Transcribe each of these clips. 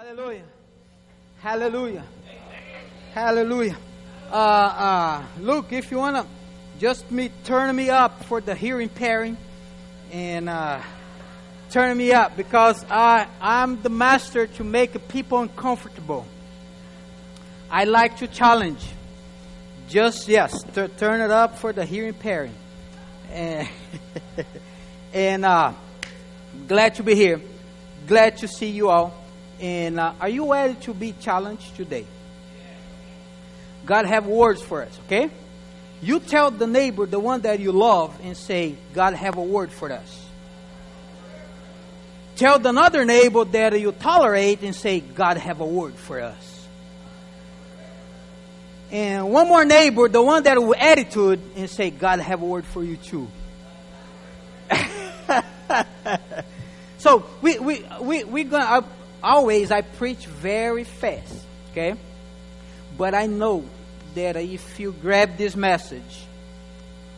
Hallelujah. Hallelujah. Hallelujah. Uh, uh, Luke, if you want to just me turn me up for the hearing pairing and uh, turn me up because I, I'm the master to make people uncomfortable. I like to challenge. Just, yes, t- turn it up for the hearing pairing. And, and uh, glad to be here. Glad to see you all. And uh, are you ready to be challenged today? God have words for us, okay? You tell the neighbor, the one that you love, and say, God have a word for us. Tell another neighbor that you tolerate and say, God have a word for us. And one more neighbor, the one that will attitude, and say, God have a word for you too. so we we we we gonna always I preach very fast, okay? But I know that if you grab this message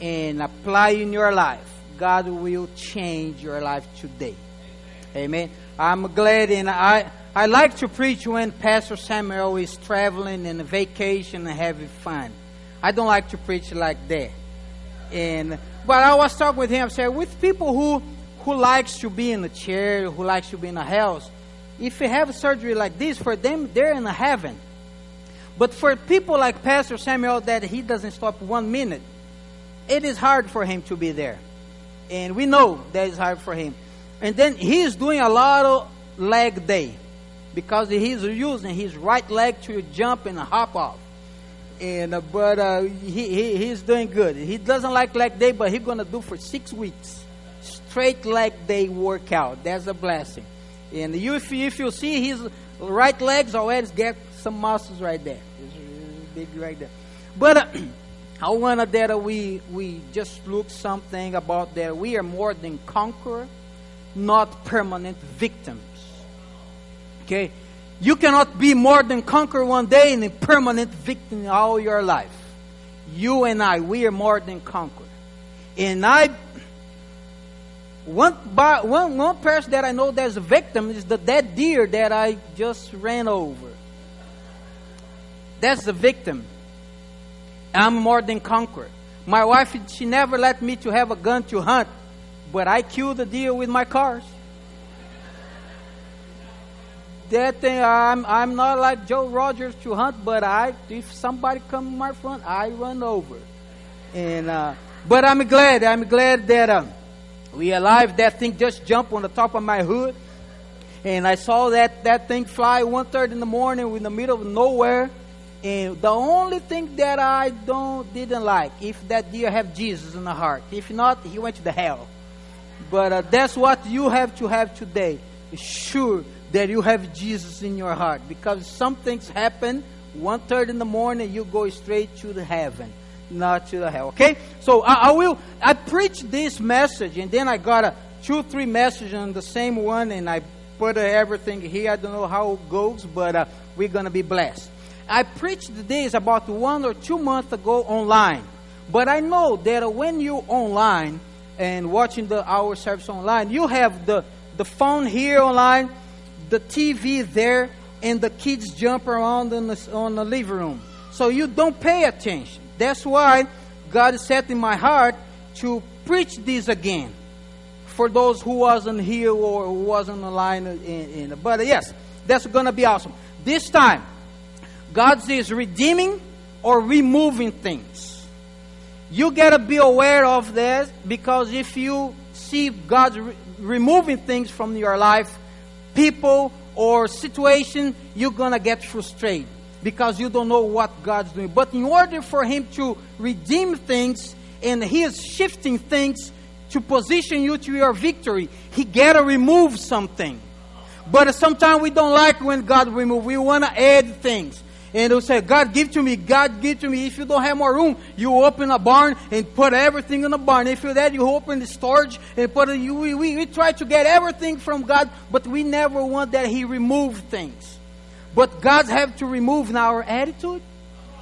and apply in your life, God will change your life today. Amen. I'm glad and I I like to preach when Pastor Samuel is traveling and vacation and having fun. I don't like to preach like that. And but I was talking with him, said with people who who likes to be in a chair, who likes to be in a house, if you have surgery like this, for them they're in heaven. But for people like Pastor Samuel that he doesn't stop one minute, it is hard for him to be there. And we know that is hard for him. And then he is doing a lot of leg day because he's using his right leg to jump and hop off. And uh, but uh, he, he he's doing good. He doesn't like leg day, but he's gonna do for six weeks straight leg day workout. That's a blessing. And you, if, if you see his right legs already get some muscles right there. It's, big right there. But uh, I want that we we just look something about that we are more than conqueror, not permanent victims. Okay, you cannot be more than conqueror one day and a permanent victim all your life. You and I, we are more than conqueror. And I one, bar, one, one person that I know that's a victim is the dead deer that I just ran over. That's the victim. I'm more than conqueror. My wife, she never let me to have a gun to hunt, but I killed the deer with my cars. That thing, I'm, I'm not like Joe Rogers to hunt, but I, if somebody come my front, I run over. And, uh, but I'm glad, I'm glad that, uh, we alive. That thing just jumped on the top of my hood. And I saw that, that thing fly one third in the morning in the middle of nowhere. And the only thing that I don't didn't like, if that deer have Jesus in the heart. If not, he went to the hell. But uh, that's what you have to have today. Sure that you have Jesus in your heart. Because some things happen one third in the morning, you go straight to the heaven not to the hell. Okay? So I, I, will, I preach this message and then I got a two, three messages on the same one and I put everything here. I don't know how it goes, but uh, we're going to be blessed. I preached this about one or two months ago online. But I know that when you online and watching the our service online, you have the, the phone here online, the TV there, and the kids jump around in the, on the living room. So you don't pay attention. That's why God set in my heart to preach this again for those who wasn't here or who wasn't aligned in, in but yes that's to be awesome. This time god is redeeming or removing things. You got to be aware of this because if you see god re- removing things from your life people or situation you're to get frustrated because you don't know what God's doing. But in order for Him to redeem things and He is shifting things to position you to your victory, He got to remove something. But sometimes we don't like when God remove. We want to add things. And we say, God, give to me. God, give to me. If you don't have more room, you open a barn and put everything in the barn. If you're that, you open the storage and put it. We, we, we try to get everything from God, but we never want that He remove things. But God had to remove in our attitude.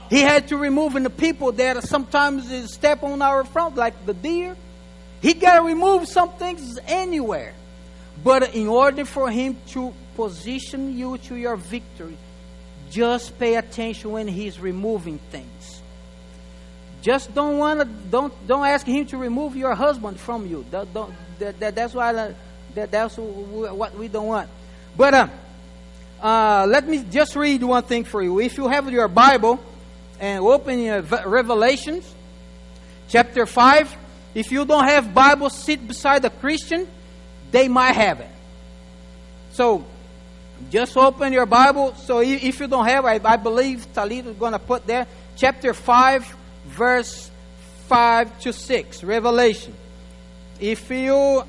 He had to remove in the people that sometimes step on our front, like the deer. He got to remove some things anywhere. But in order for him to position you to your victory. Just pay attention when He's removing things. Just don't want to don't don't ask Him to remove your husband from you. That, don't, that, that, that's why that, that's what we don't want. But uh, uh, let me just read one thing for you. If you have your Bible and open your Revelations chapter five. If you don't have Bible, sit beside a Christian. They might have it. So just open your Bible. So if you don't have, I, I believe Talita is going to put there chapter 5, verse 5 to 6, Revelation. If you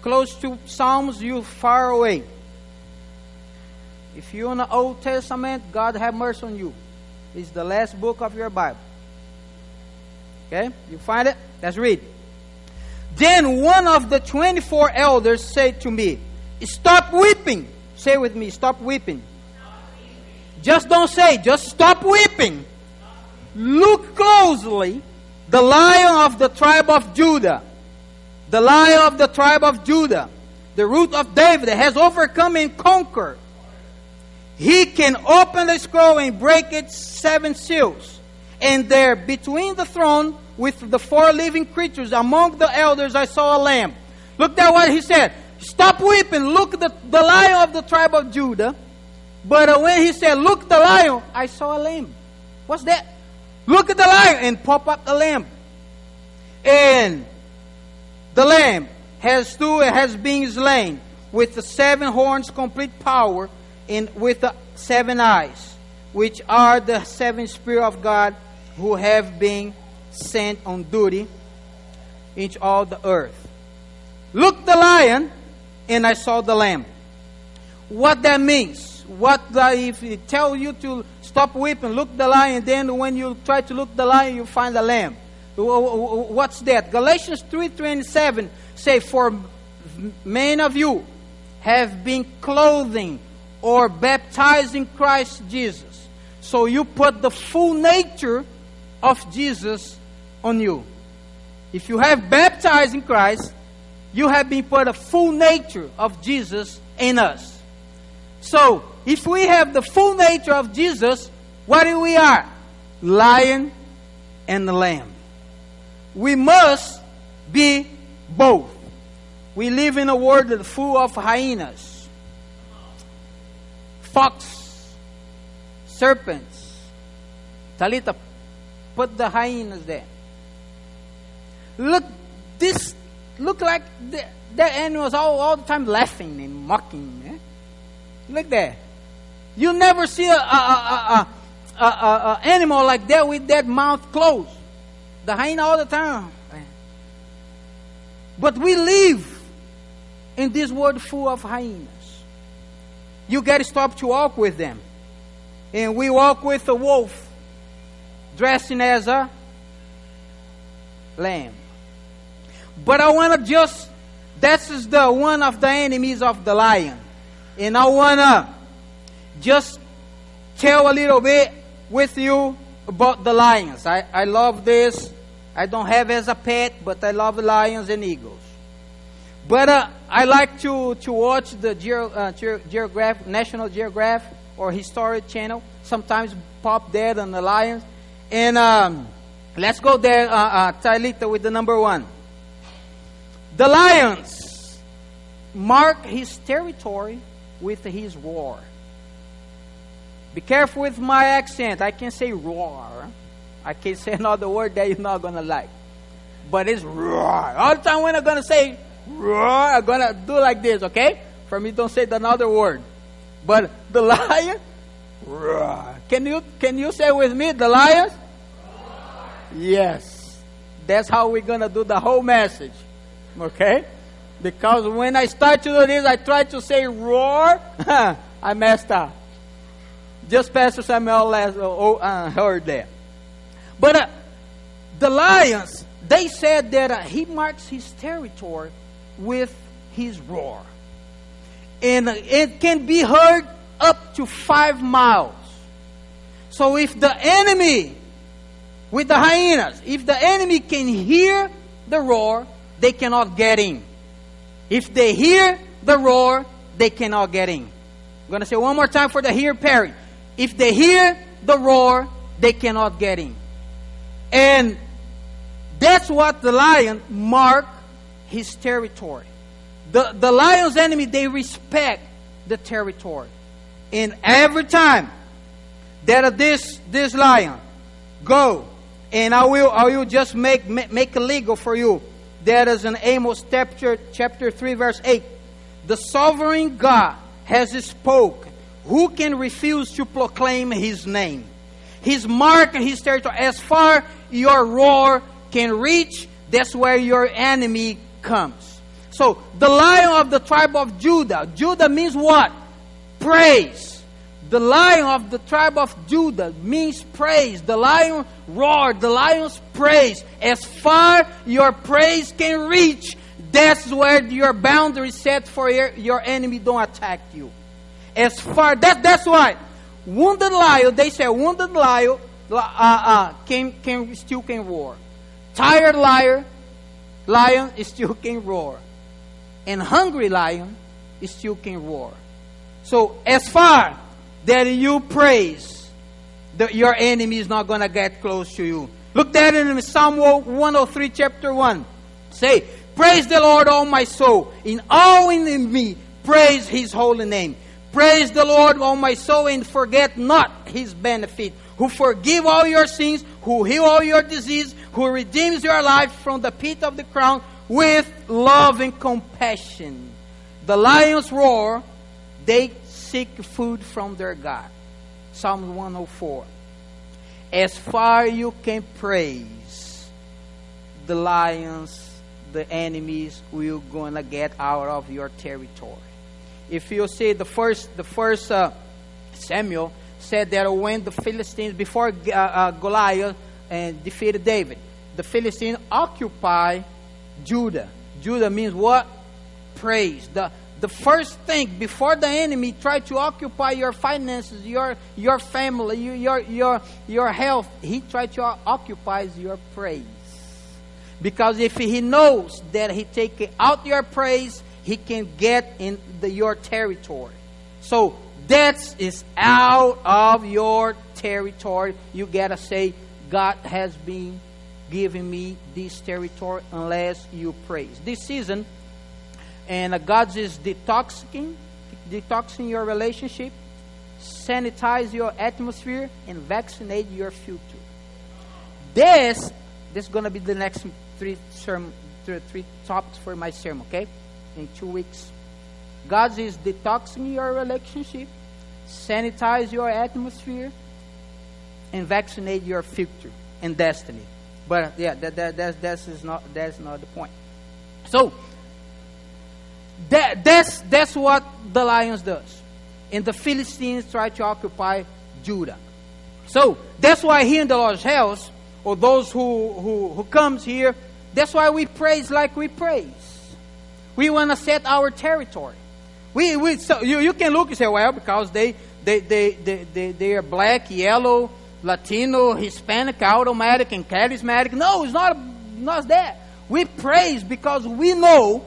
close to Psalms, you far away. If you're in the Old Testament, God have mercy on you. It's the last book of your Bible. Okay? You find it? Let's read. Then one of the 24 elders said to me, Stop weeping. Say with me, stop weeping. Just don't say, just stop weeping. Look closely. The lion of the tribe of Judah, the lion of the tribe of Judah, the root of David, has overcome and conquered. He can open the scroll and break its seven seals. And there, between the throne with the four living creatures, among the elders, I saw a lamb. Look at what he said. Stop weeping. Look at the, the lion of the tribe of Judah. But when he said, Look the lion, I saw a lamb. What's that? Look at the lion and pop up the lamb. And the lamb has stood has been slain with the seven horns, complete power, and with the seven eyes, which are the seven spirit of God who have been sent on duty into all the earth. Look the lion and I saw the lamb. What that means? What the, if it tell you to stop weeping, look the lion, then when you try to look the lion, you find the lamb. What's that? Galatians 3.27 say, For many of you have been clothing or baptizing Christ Jesus. So you put the full nature of Jesus on you. If you have baptized in Christ, you have been put a full nature of Jesus in us. So, if we have the full nature of Jesus, what do we are? Lion and the lamb. We must be both. We live in a world full of hyenas, fox, serpents. Talita, put the hyenas there. Look, this look like the, that animals all, all the time laughing and mocking. Eh? Look there. You never see a, a, a, a, a, animal like that with that mouth closed. The hyena all the time. But we live in this world full of hyenas. You got to stop to walk with them. And we walk with a wolf dressing as a lamb. But I want to just, that's the one of the enemies of the lion. And I want to just tell a little bit with you about the lions. I, I love this. I don't have as a pet, but I love lions and eagles. But uh, I like to, to watch the Geo, uh, National Geographic or History Channel. Sometimes pop there on the lions. And um, let's go there, uh, uh, Talita, with the number one. The lions mark his territory with his roar. Be careful with my accent. I can say roar. I can say another word that you're not gonna like. But it's roar. All the time when I'm gonna say roar, I'm gonna do like this, okay? For me, don't say another word. But the lion, roar. Can you can you say with me the lions? Yes. That's how we're gonna do the whole message. Okay? Because when I start to do this, I try to say roar, I messed up. Just Pastor Samuel last, uh, uh, heard that. But uh, the lions, they said that uh, he marks his territory with his roar. And it can be heard up to five miles. So if the enemy, with the hyenas, if the enemy can hear the roar, they cannot get in. If they hear the roar, they cannot get in. I'm going to say one more time for the hear parent. If they hear the roar, they cannot get in. And that's what the lion mark his territory. The, the lion's enemy, they respect the territory. And every time that this, this lion go, and I will, I will just make, make legal for you. That is in Amos chapter, chapter 3 verse 8. The sovereign God has spoken. Who can refuse to proclaim his name? His mark and his territory. As far your roar can reach, that's where your enemy comes. So, the lion of the tribe of Judah. Judah means what? Praise. The lion of the tribe of Judah means praise. The lion roared, the lion's praise. As far your praise can reach, that's where your boundary set for your, your enemy don't attack you. As far that that's why wounded lion, they say wounded lion uh, uh, can, can still can roar. Tired lion, lion still can roar. And hungry lion still can roar. So as far that you praise, the, your enemy is not going to get close to you. Look that in Psalm 103, chapter 1. Say, Praise the Lord, all my soul. In all in me, praise his holy name. Praise the Lord, all my soul, and forget not his benefit. Who forgive all your sins, who heal all your disease, who redeems your life from the pit of the crown with love and compassion. The lions roar, they seek food from their God. Psalm 104. As far you can praise, the lions, the enemies will gonna get out of your territory. If you see the first, the first uh, Samuel said that when the Philistines before uh, uh, Goliath and defeated David, the Philistines occupy Judah. Judah means what? Praise. The the first thing before the enemy try to occupy your finances, your your family, your your your health, he try to occupy your praise. Because if he knows that he take out your praise, he can get in the, your territory. So that is out of your territory. You gotta say, God has been giving me this territory unless you praise. This season and uh, God is detoxing, detoxing your relationship, sanitize your atmosphere, and vaccinate your future. This, this is going to be the next three sermon, three topics for my sermon. Okay, in two weeks, God is detoxing your relationship, sanitize your atmosphere, and vaccinate your future and destiny. But yeah, that, that, that, that is not that's not the point. So that, that's, that's what the lions does. And the Philistines try to occupy Judah. So that's why here in the Lord's house, or those who, who, who comes here, that's why we praise like we praise. We want to set our territory. We, we, so you, you can look and say, well, because they, they, they, they, they, they are black, yellow, Latino, Hispanic, automatic, and charismatic. No, it's not, not that. We praise because we know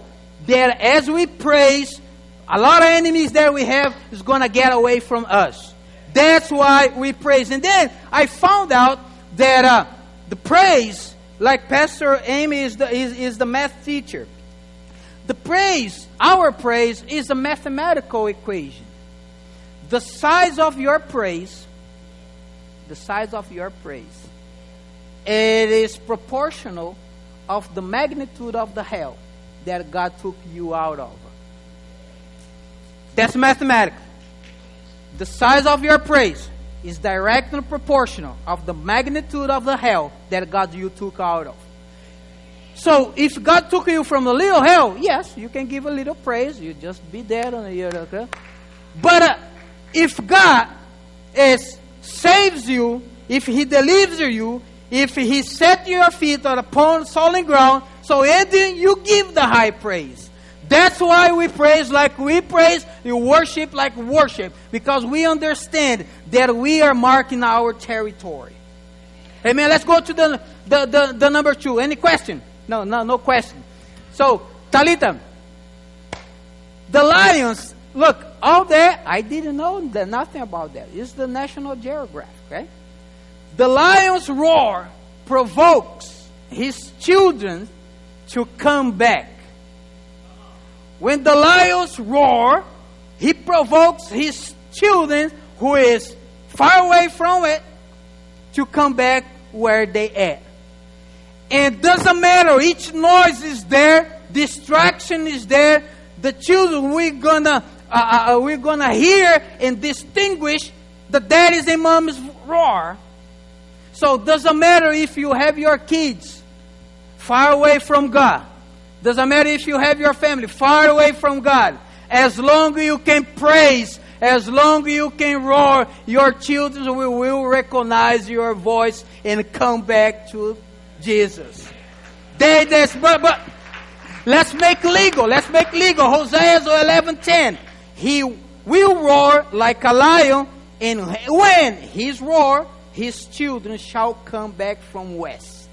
that as we praise, a lot of enemies that we have is going to get away from us. That's why we praise. And then I found out that uh, the praise, like Pastor Amy is the, is, is the math teacher, the praise, our praise, is a mathematical equation. The size of your praise, the size of your praise, it is proportional of the magnitude of the hell that God took you out of. That's mathematics. The size of your praise is directly proportional of the magnitude of the hell that God you took out of. So if God took you from a little hell, yes, you can give a little praise. You just be there on the okay? But uh, if God is saves you, if He delivers you, if He set your feet on upon solid ground, so then you give the high praise. That's why we praise like we praise, we worship like worship, because we understand that we are marking our territory. Amen. Let's go to the, the, the, the number two. Any question? No, no, no question. So, Talita, the lions look, all that, I didn't know nothing about that. It's the National Geographic? The lion's roar provokes his children to come back. When the lions roar, he provokes his children who is far away from it to come back where they at. And doesn't matter, each noise is there, distraction is there. The children we're gonna uh, uh, uh we're gonna hear and distinguish the daddy's and mom's roar. So doesn't matter if you have your kids far away from God. Doesn't matter if you have your family far away from God. As long as you can praise, as long as you can roar, your children will, will recognize your voice and come back to Jesus. But, but, let's make legal. Let's make legal. Hosea 11:10. He will roar like a lion, and when his roar, his children shall come back from west.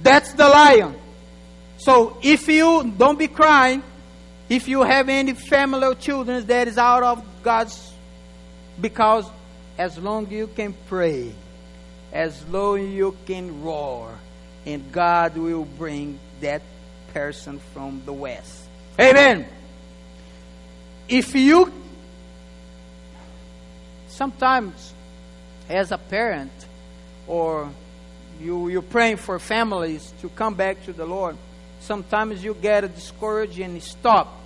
That's the lion. So if you don't be crying, if you have any family or children that is out of God's, because as long you can pray, as long you can roar, and God will bring that person from the west. Amen. If you sometimes as a parent or you, you're praying for families to come back to the Lord, sometimes you get discouraged and stop.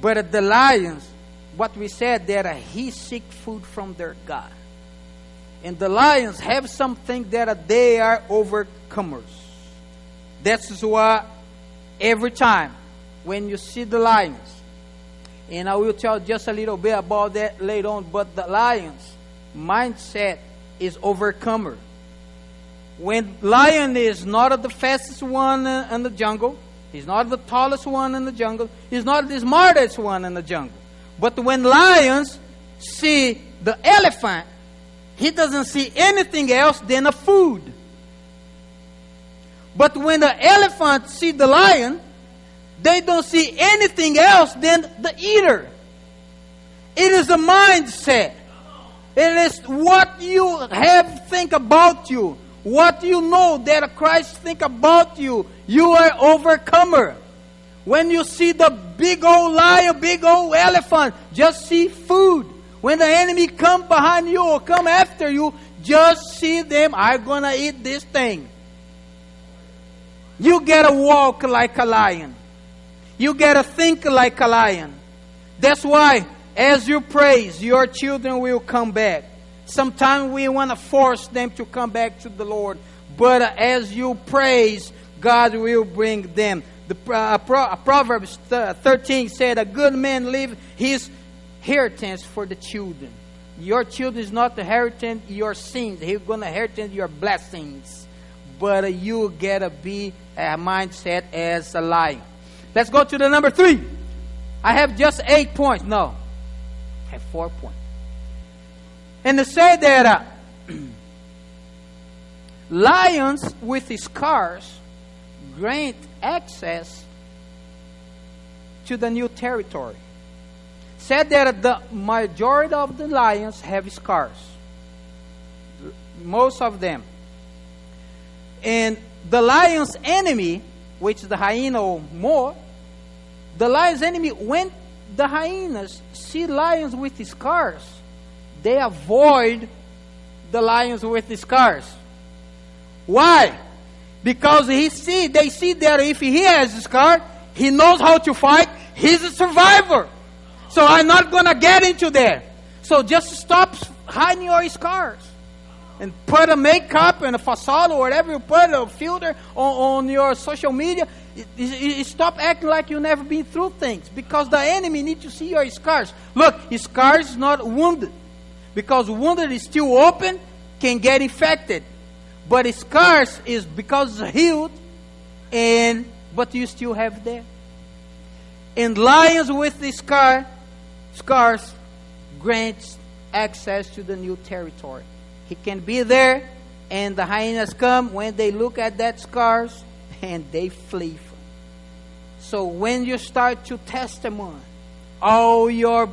But the lions, what we said that uh, he seek food from their God. And the lions have something that uh, they are overcomers. That's why every time when you see the lions, and I will tell just a little bit about that later on, but the lions mindset is overcomer. When lion is not the fastest one in the jungle, he's not the tallest one in the jungle, he's not the smartest one in the jungle. But when lions see the elephant, he doesn't see anything else than a food. But when the elephant see the lion, they don't see anything else than the eater. It is a mindset. It is what you have think about you. What you know that Christ think about you. You are overcomer. When you see the big old lion, big old elephant, just see food. When the enemy come behind you or come after you, just see them. I'm gonna eat this thing. You gotta walk like a lion. You gotta think like a lion. That's why, as you praise, your children will come back. Sometimes we want to force them to come back to the Lord, but as you praise, God will bring them. The uh, Proverbs 13 said, "A good man leave his inheritance for the children. Your children is not inheriting your sins. He's going to inherit your blessings. But you gotta be a mindset as a lion. Let's go to the number three. I have just eight points. No, I have four points. And to say that uh, lions with scars grant access to the new territory said that the majority of the lions have scars. Most of them. And the lion's enemy, which the hyena or more, the lion's enemy, when the hyenas see lions with scars, they avoid the lions with scars. Why? Because he see, they see that if he has a scar, he knows how to fight. He's a survivor. So I'm not to get into there. So just stop hiding your scars. And put a makeup and a facade or whatever you put, a filter on, on your social media. It, stop acting like you've never been through things. Because the enemy needs to see your scars. Look, scars is not wounded. Because wounded is still open, can get infected. But scars is because it's healed, and but you still have there. And lions with the scar scars grants access to the new territory. He can be there, and the hyenas come when they look at that scars and they flee. So when you start to testimony all your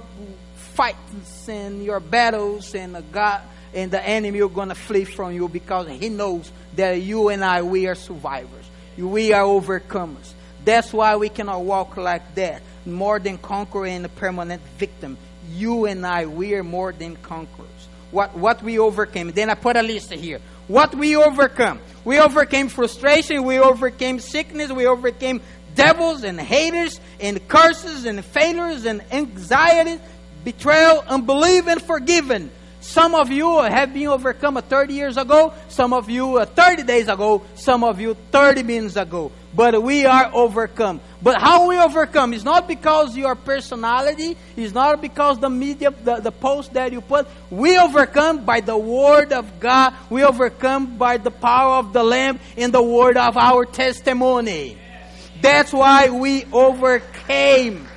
fights and your battles and the God and the enemy are going to flee from you because he knows that you and I we are survivors. We are overcomers. That's why we cannot walk like that. More than conqueror and a permanent victim. You and I, we are more than conquerors. What, what we overcame. Then I put a list here. What we overcome. We overcame frustration. We overcame sickness. We overcame devils and haters and curses and failures and anxiety, betrayal, unbelief, and forgiven. Some of you have been overcome 30 years ago, some of you 30 days ago, some of you 30 minutes ago. But we are overcome. But how we overcome is not because your personality, it's not because the media, the, the post that you put. We overcome by the word of God. We overcome by the power of the Lamb and the word of our testimony. That's why we overcame.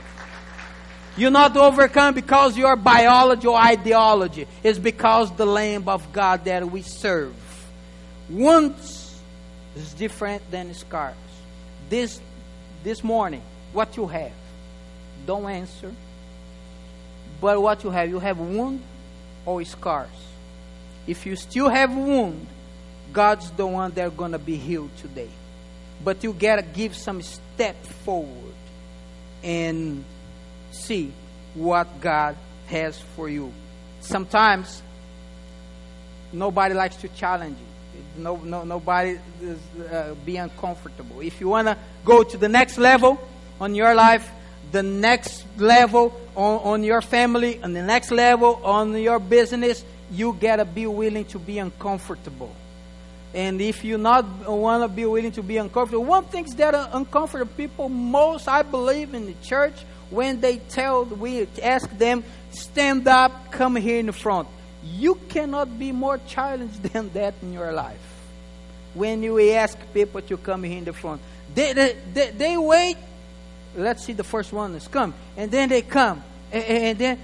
You're not overcome because your biology or ideology. It's because the Lamb of God that we serve. Wounds is different than scars. This this morning, what you have, don't answer. But what you have, you have wound or scars. If you still have wound, God's the one that's gonna be healed today. But you gotta give some step forward and see what God has for you. Sometimes nobody likes to challenge you. No, no, nobody is uh, be uncomfortable. If you want to go to the next level on your life, the next level on, on your family, and the next level on your business, you gotta be willing to be uncomfortable. And if you not want to be willing to be uncomfortable, one thing that are uncomfortable people most, I believe, in the church when they tell, we ask them, stand up, come here in the front. You cannot be more challenged than that in your life. When you ask people to come here in the front, they, they, they, wait. Let's see the first one is come. And then they come. And, and then,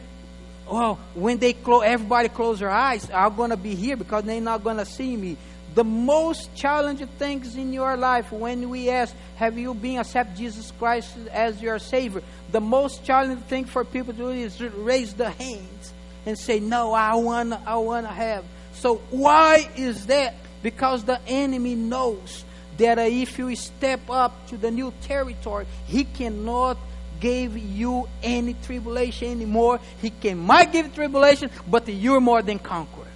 oh, when they close, everybody close their eyes. I'm going to be here because they're not going to see me the most challenging things in your life when we ask, Have you been accept Jesus Christ as your Savior? The most challenging thing for people to do is to raise the hands and say, No, I want I wanna have. So why is that? Because the enemy knows that uh, if you step up to the new territory, he cannot give you any tribulation anymore. He can might give tribulation, but you're more than conqueror.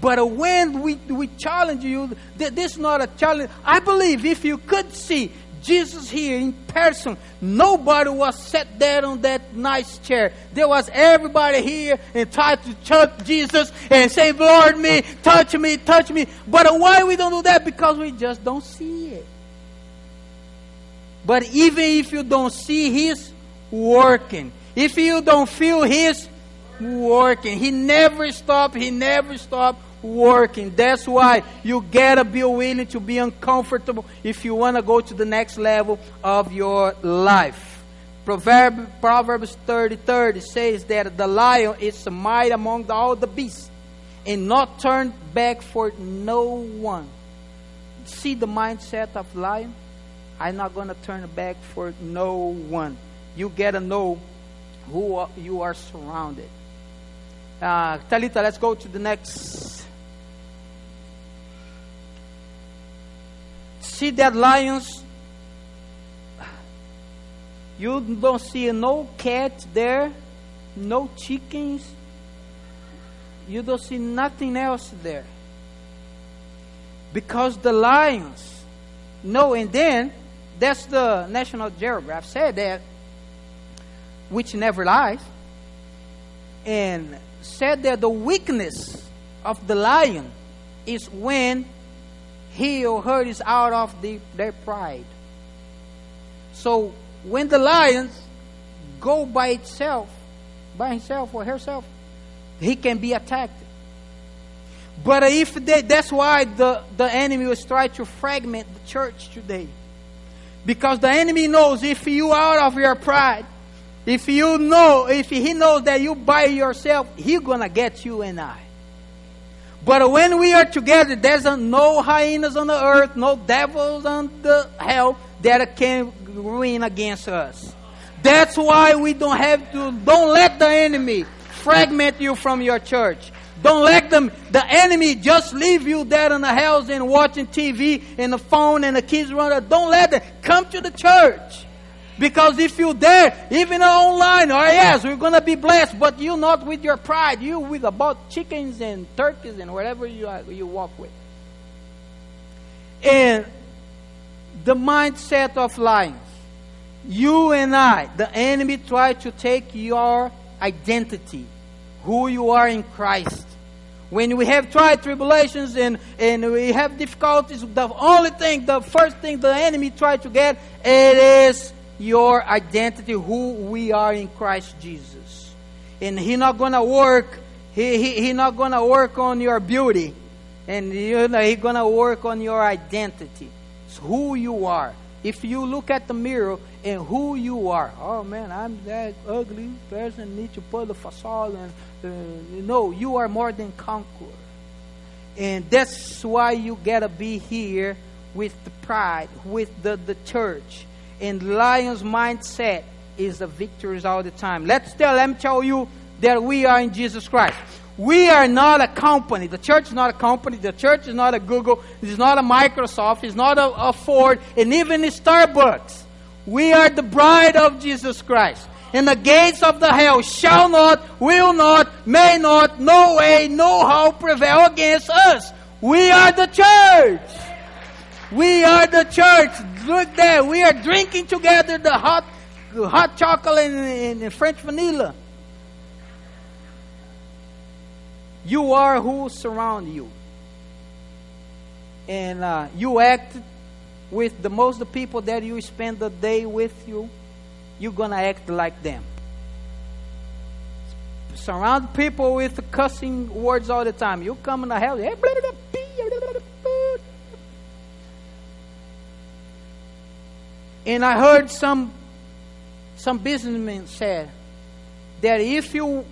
But when we, we challenge you, this is not a challenge. I believe if you could see Jesus here in person, nobody was sat there on that nice chair. There was everybody here and tried to touch Jesus and say, Lord me, touch me, touch me. But why we don't do that? Because we just don't see it. But even if you don't see His working, if you don't feel His working, He never stopped, He never stopped working. That's why you gotta be willing to be uncomfortable if you want to go to the next level of your life. Proverb, Proverbs 30 30 says that the lion is a might among all the beasts and not turn back for no one. See the mindset of lion? I'm not to turn back for no one. You got to know who you are surrounded. Uh, Talita, let's go to the next see that lions, you don't see no cat there, no chickens, you don't see nothing else there. Because the lions no, and then that's the National Geographic said that, which never lies, and said that the weakness of the lion is when he or her is out of the, their pride. So when the lions go by itself, by himself or herself, he can be attacked. But if they, that's why the, the enemy was trying to fragment the church today. Because the enemy knows if you out of your pride, if you know, if he knows that you by yourself, he's gonna get you and I. But when we are together, there's no hyenas on the earth, no devils on the hell that can ruin against us. That's why we don't have to, don't let the enemy fragment you from your church. Don't let them, the enemy just leave you there in the house and watching TV and the phone and the kids running. Don't let them come to the church. Because if you dare, even online, oh yes, we're going to be blessed, but you not with your pride. You with about chickens and turkeys and whatever you, you walk with. And the mindset of lions. You and I, the enemy tried to take your identity, who you are in Christ. When we have tried tribulations and, and we have difficulties, the only thing, the first thing the enemy tried to get, it is your identity, who we are in Christ Jesus. And he not gonna work, he, he, he not gonna work on your beauty. And you know, he gonna work on your identity. It's who you are. If you look at the mirror and who you are, oh man, I'm that ugly person, need to put the facade and uh, no, you are more than conqueror. And that's why you gotta be here with the pride, with the, the church. And lion's mindset is the victories all the time. Let's tell me tell you that we are in Jesus Christ. We are not a company. The church is not a company. The church is not a Google. It's not a Microsoft. It's not a, a Ford. And even a Starbucks. We are the bride of Jesus Christ. And the gates of the hell shall not, will not, may not, no way, no how prevail against us. We are the church. We are the church. Look there. We are drinking together the hot, hot chocolate and, and French vanilla. You are who surround you. And uh, you act with the most the people that you spend the day with you, you're going to act like them. Surround people with cussing words all the time. You come in the hell, house, and I heard some some businessmen said that if you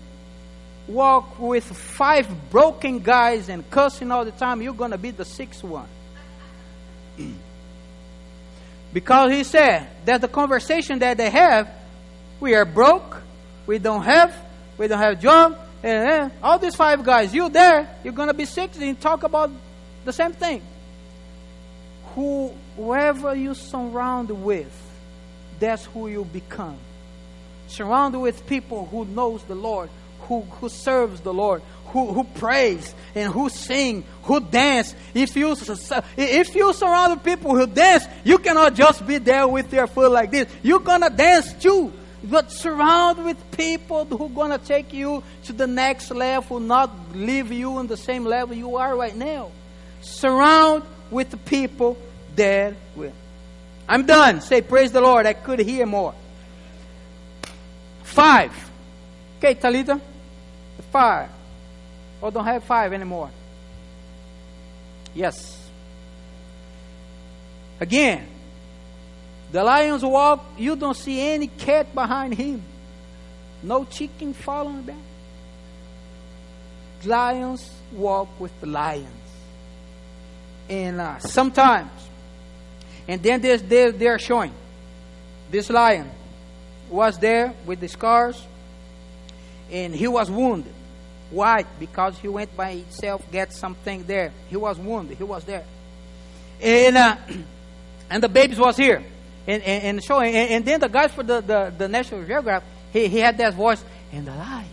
walk with five broken guys and cussing all the time, you're going to be the sixth one. because he said that the conversation that they have, we are broke, we don't have, we don't have job, and eh, all these five guys, you there, you're going to be six and talk about the same thing. Who, whoever you surround with, that's who you become. Surrounded with people who knows the Lord, who, who serves the Lord, who, who prays and who sing, who dance. If you, if you surround with people who dance, you cannot just be there with your foot like this. You're gonna dance too. But surround with people who are gonna take you to the next level, who not leave you on the same level you are right now. Surround with people that will. I'm done. Say praise the Lord. I could hear more. Five. Okay, Talita five. Or don't have five anymore. Yes. Again, the lions walk, you don't see any cat behind him. No chicken following back. Lions walk with the lions. And uh, sometimes, and then there's, they're, they're showing this lion was there with the scars and he was wounded. Why? Because he went by himself, get something there. He was wounded. He was there. And, uh, and the babies was here. And, and, and showing. And, and, then the guys for the, the, the National Geographic, he, he had that voice, and the lion.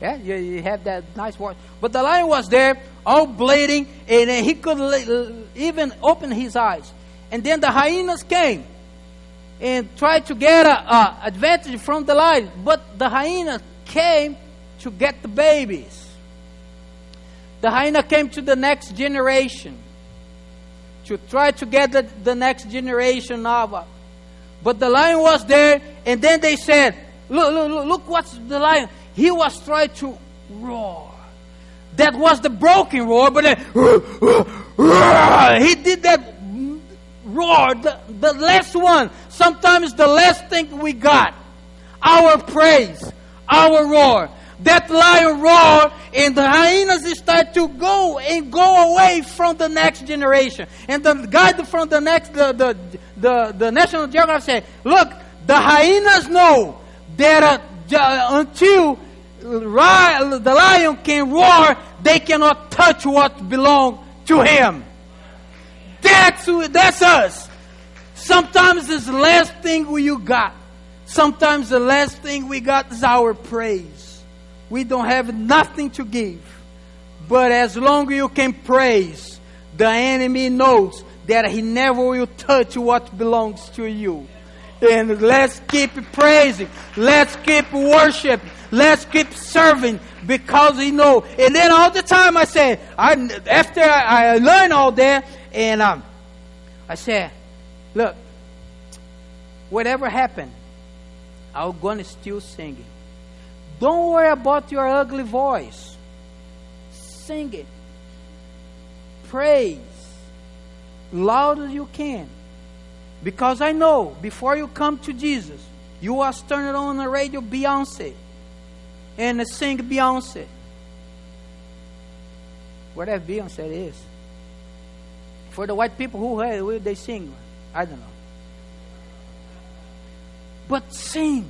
Yeah, you, you have that nice voice. But the lion was there, all bleeding, and he could even open his eyes. And then the hyenas came and tried to get a, advantage from the lion. But the hyenas came to get the babies. The hyena came to the next generation to try to get the, the next generation of. But the lion was there, and then they said, Look, look, look, look what's the lion. He was trying to roar. That was the broken roar, but then, he did that roar, the, the last one. Sometimes the last thing we got. Our praise, our roar. That lion roar and the hyenas start to go and go away from the next generation. And the guy from the next, the, the, the, the National Geographic said, look, The hyenas know that uh, until the lion can roar, they cannot touch what belongs to him. That's, who, that's us. Sometimes the last thing we you got. Sometimes the last thing we got is our praise. We don't have nothing to give. But as long as you can praise, the enemy knows that he never will touch what belongs to you. And let's keep praising. Let's keep worshiping. Let's keep serving because he know. And then all the time I say, I, after I, I learn all that, and um, I said, look, whatever happened, I'm going to still sing it. Don't worry about your ugly voice. Sing it. Praise. Loud as you can. Because I know before you come to Jesus, you was turning on the radio Beyonce and sing Beyonce. Whatever Beyonce is. For the white people who heard, they sing? I don't know. But sing,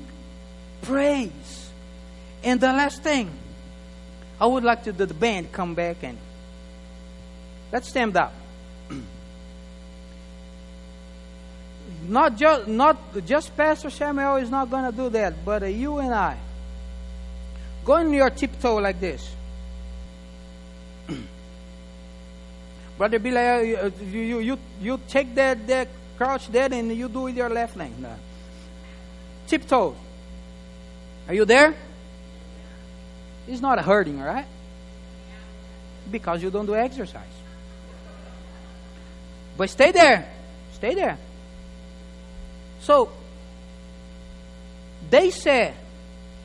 praise. And the last thing, I would like to the band come back and let's stand up. not just not just Pastor Samuel is not going to do that, but uh, you and I. Go on your tiptoe like this. Brother Billy, uh, you, you, you, take that, that crouch there and you do with your left leg. No. Tiptoe. Are you there? It's not hurting, right? Because you don't do exercise. But stay there. Stay there. So, they said,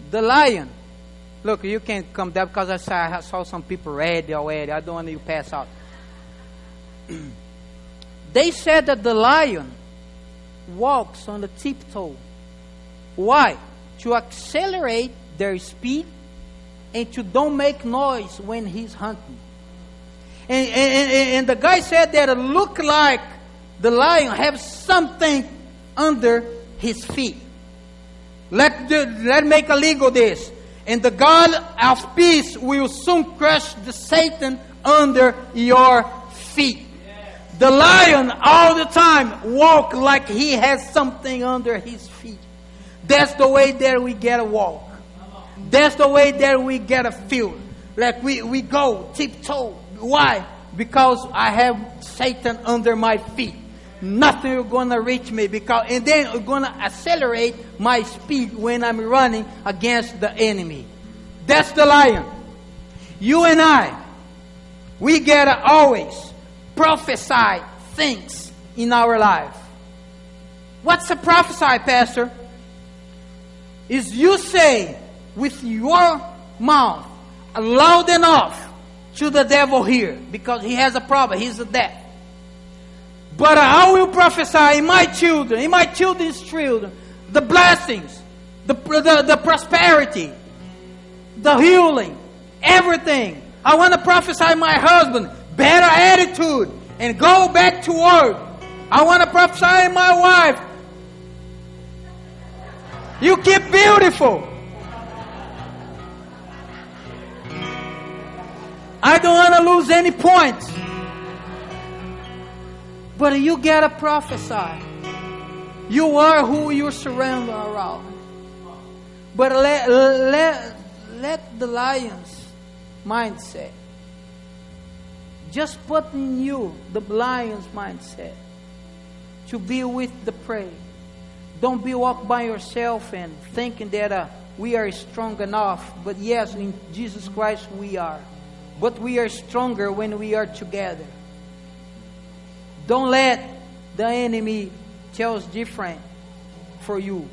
the lion. Look, you can't come down because I saw, I saw some people ready already. I don't want you to pass out. they said that the lion walks on the tiptoe. Why? To accelerate their speed and to don't make noise when he's hunting. And, and, and the guy said that it looked like the lion have something under his feet. Let, the, let make illegal this. And the God of peace will soon crush the Satan under your feet. The lion all the time walk like he has something under his feet. That's the way that we get a walk. That's the way that we get a feel. Like we, we go tiptoe. Why? Because I have Satan under my feet nothing is to reach me because and then it's to accelerate my speed when I'm running against the enemy. That's the lion. You and I, we gotta always prophesy things in our life. What's a prophesy, Pastor? Is you say with your mouth loud enough to the devil here because he has a problem. He's a deaf. But I will prophesy in my children, in my children's children, the blessings, the, the, the prosperity, the healing, everything. I want to prophesy my husband, better attitude, and go back to work. I want to prophesy my wife. You keep beautiful. I don't want to lose any points. But you gotta prophesy. You are who you surround around. But let, let, let the lion's mindset just put in you the lion's mindset to be with the prey. Don't be walk by yourself and thinking that uh, we are strong enough. But yes, in Jesus Christ we are. But we are stronger when we are together. Don't let the enemy tell us different for you.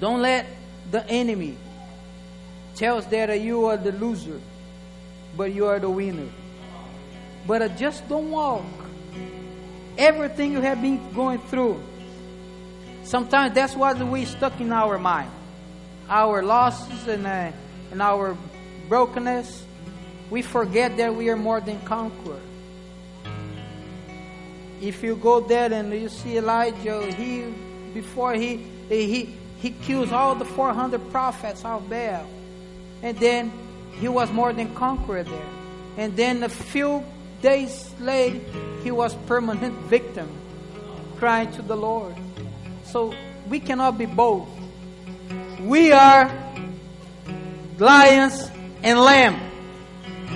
Don't let the enemy tell us that you are the loser, but you are the winner. But uh, just don't walk. Everything you have been going through. Sometimes that's what we stuck in our mind. Our losses and, uh, and our brokenness. We forget that we are more than conquerors. If you go there and you see Elijah, he before he he he kills all the 400 prophets of Baal, and then he was more than conqueror there, and then a few days later he was permanent victim, crying to the Lord. So we cannot be both. We are lions and lamb.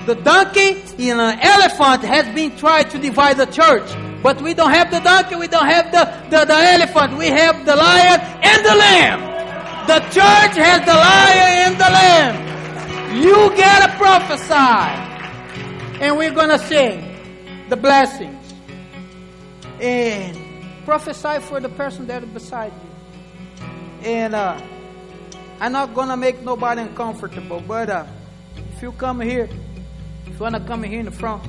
The donkey and an elephant has been tried to divide the church. But we don't have the donkey, we don't have the, the, the elephant, we have the lion and the lamb. The church has the lion and the lamb. You gotta prophesy. And we're gonna sing the blessings. And prophesy for the person that is beside you. And uh, I'm not gonna make nobody uncomfortable, but uh, if you come here, if you wanna come here in the front,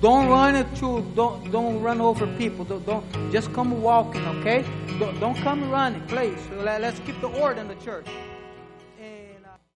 don't run into, don't don't run over people. Don't, don't just come walking, okay? Don't, don't come running, please. Let's keep the order in the church.